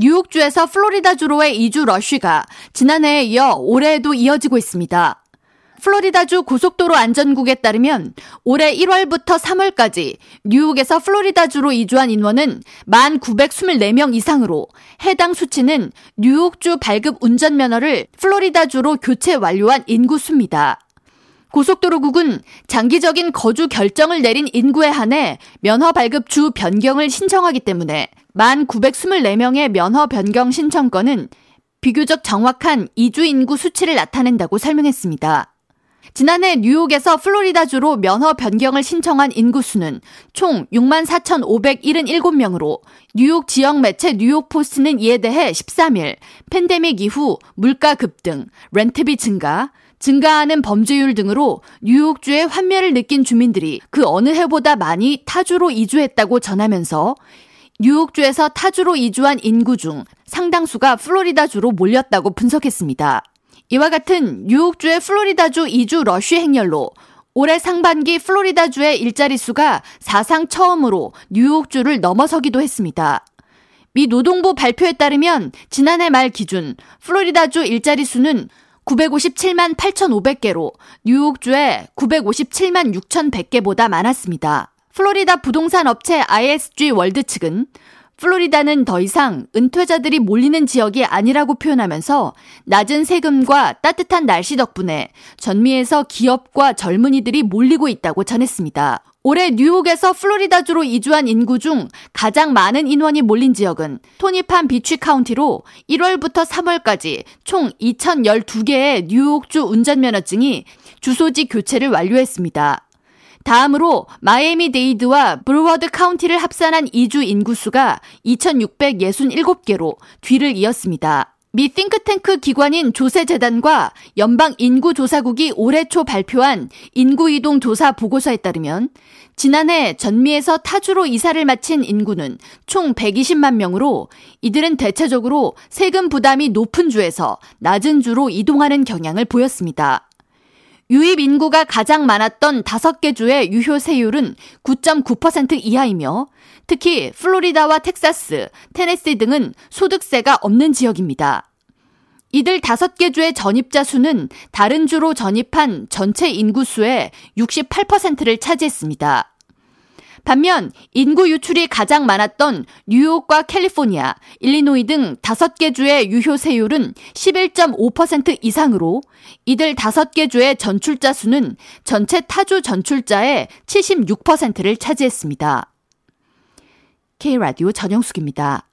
뉴욕주에서 플로리다주로의 이주 러쉬가 지난해에 이어 올해에도 이어지고 있습니다. 플로리다주 고속도로 안전국에 따르면 올해 1월부터 3월까지 뉴욕에서 플로리다주로 이주한 인원은 1,924명 이상으로 해당 수치는 뉴욕주 발급 운전면허를 플로리다주로 교체 완료한 인구수입니다. 고속도로국은 장기적인 거주 결정을 내린 인구에 한해 면허 발급 주 변경을 신청하기 때문에 1,924명의 면허 변경 신청건은 비교적 정확한 이주 인구 수치를 나타낸다고 설명했습니다. 지난해 뉴욕에서 플로리다주로 면허 변경을 신청한 인구수는 총 64,577명으로 뉴욕 지역 매체 뉴욕포스트는 이에 대해 13일 팬데믹 이후 물가 급등, 렌트비 증가, 증가하는 범죄율 등으로 뉴욕주의 환멸을 느낀 주민들이 그 어느 해보다 많이 타주로 이주했다고 전하면서 뉴욕주에서 타주로 이주한 인구 중 상당수가 플로리다주로 몰렸다고 분석했습니다. 이와 같은 뉴욕주의 플로리다주 이주 러쉬 행렬로 올해 상반기 플로리다주의 일자리 수가 사상 처음으로 뉴욕주를 넘어서기도 했습니다. 미 노동부 발표에 따르면 지난해 말 기준 플로리다주 일자리 수는 957만 8,500개로 뉴욕주의 957만 6,100개보다 많았습니다. 플로리다 부동산 업체 ISG 월드 측은 플로리다는 더 이상 은퇴자들이 몰리는 지역이 아니라고 표현하면서 낮은 세금과 따뜻한 날씨 덕분에 전미에서 기업과 젊은이들이 몰리고 있다고 전했습니다. 올해 뉴욕에서 플로리다주로 이주한 인구 중 가장 많은 인원이 몰린 지역은 토니판 비취 카운티로 1월부터 3월까지 총 2012개의 뉴욕주 운전면허증이 주소지 교체를 완료했습니다. 다음으로 마이애미 데이드와 브로워드 카운티를 합산한 이주 인구수가 2,667개로 뒤를 이었습니다. 미 띵크탱크 기관인 조세재단과 연방 인구조사국이 올해 초 발표한 인구이동 조사 보고서에 따르면 지난해 전미에서 타주로 이사를 마친 인구는 총 120만 명으로 이들은 대체적으로 세금 부담이 높은 주에서 낮은 주로 이동하는 경향을 보였습니다. 유입 인구가 가장 많았던 5개 주의 유효 세율은 9.9% 이하이며 특히 플로리다와 텍사스, 테네시 등은 소득세가 없는 지역입니다. 이들 5개 주의 전입자 수는 다른 주로 전입한 전체 인구 수의 68%를 차지했습니다. 반면 인구 유출이 가장 많았던 뉴욕과 캘리포니아, 일리노이 등 5개 주의 유효 세율은 11.5% 이상으로 이들 5개 주의 전출자 수는 전체 타주 전출자의 76%를 차지했습니다. K라디오 전영숙입니다.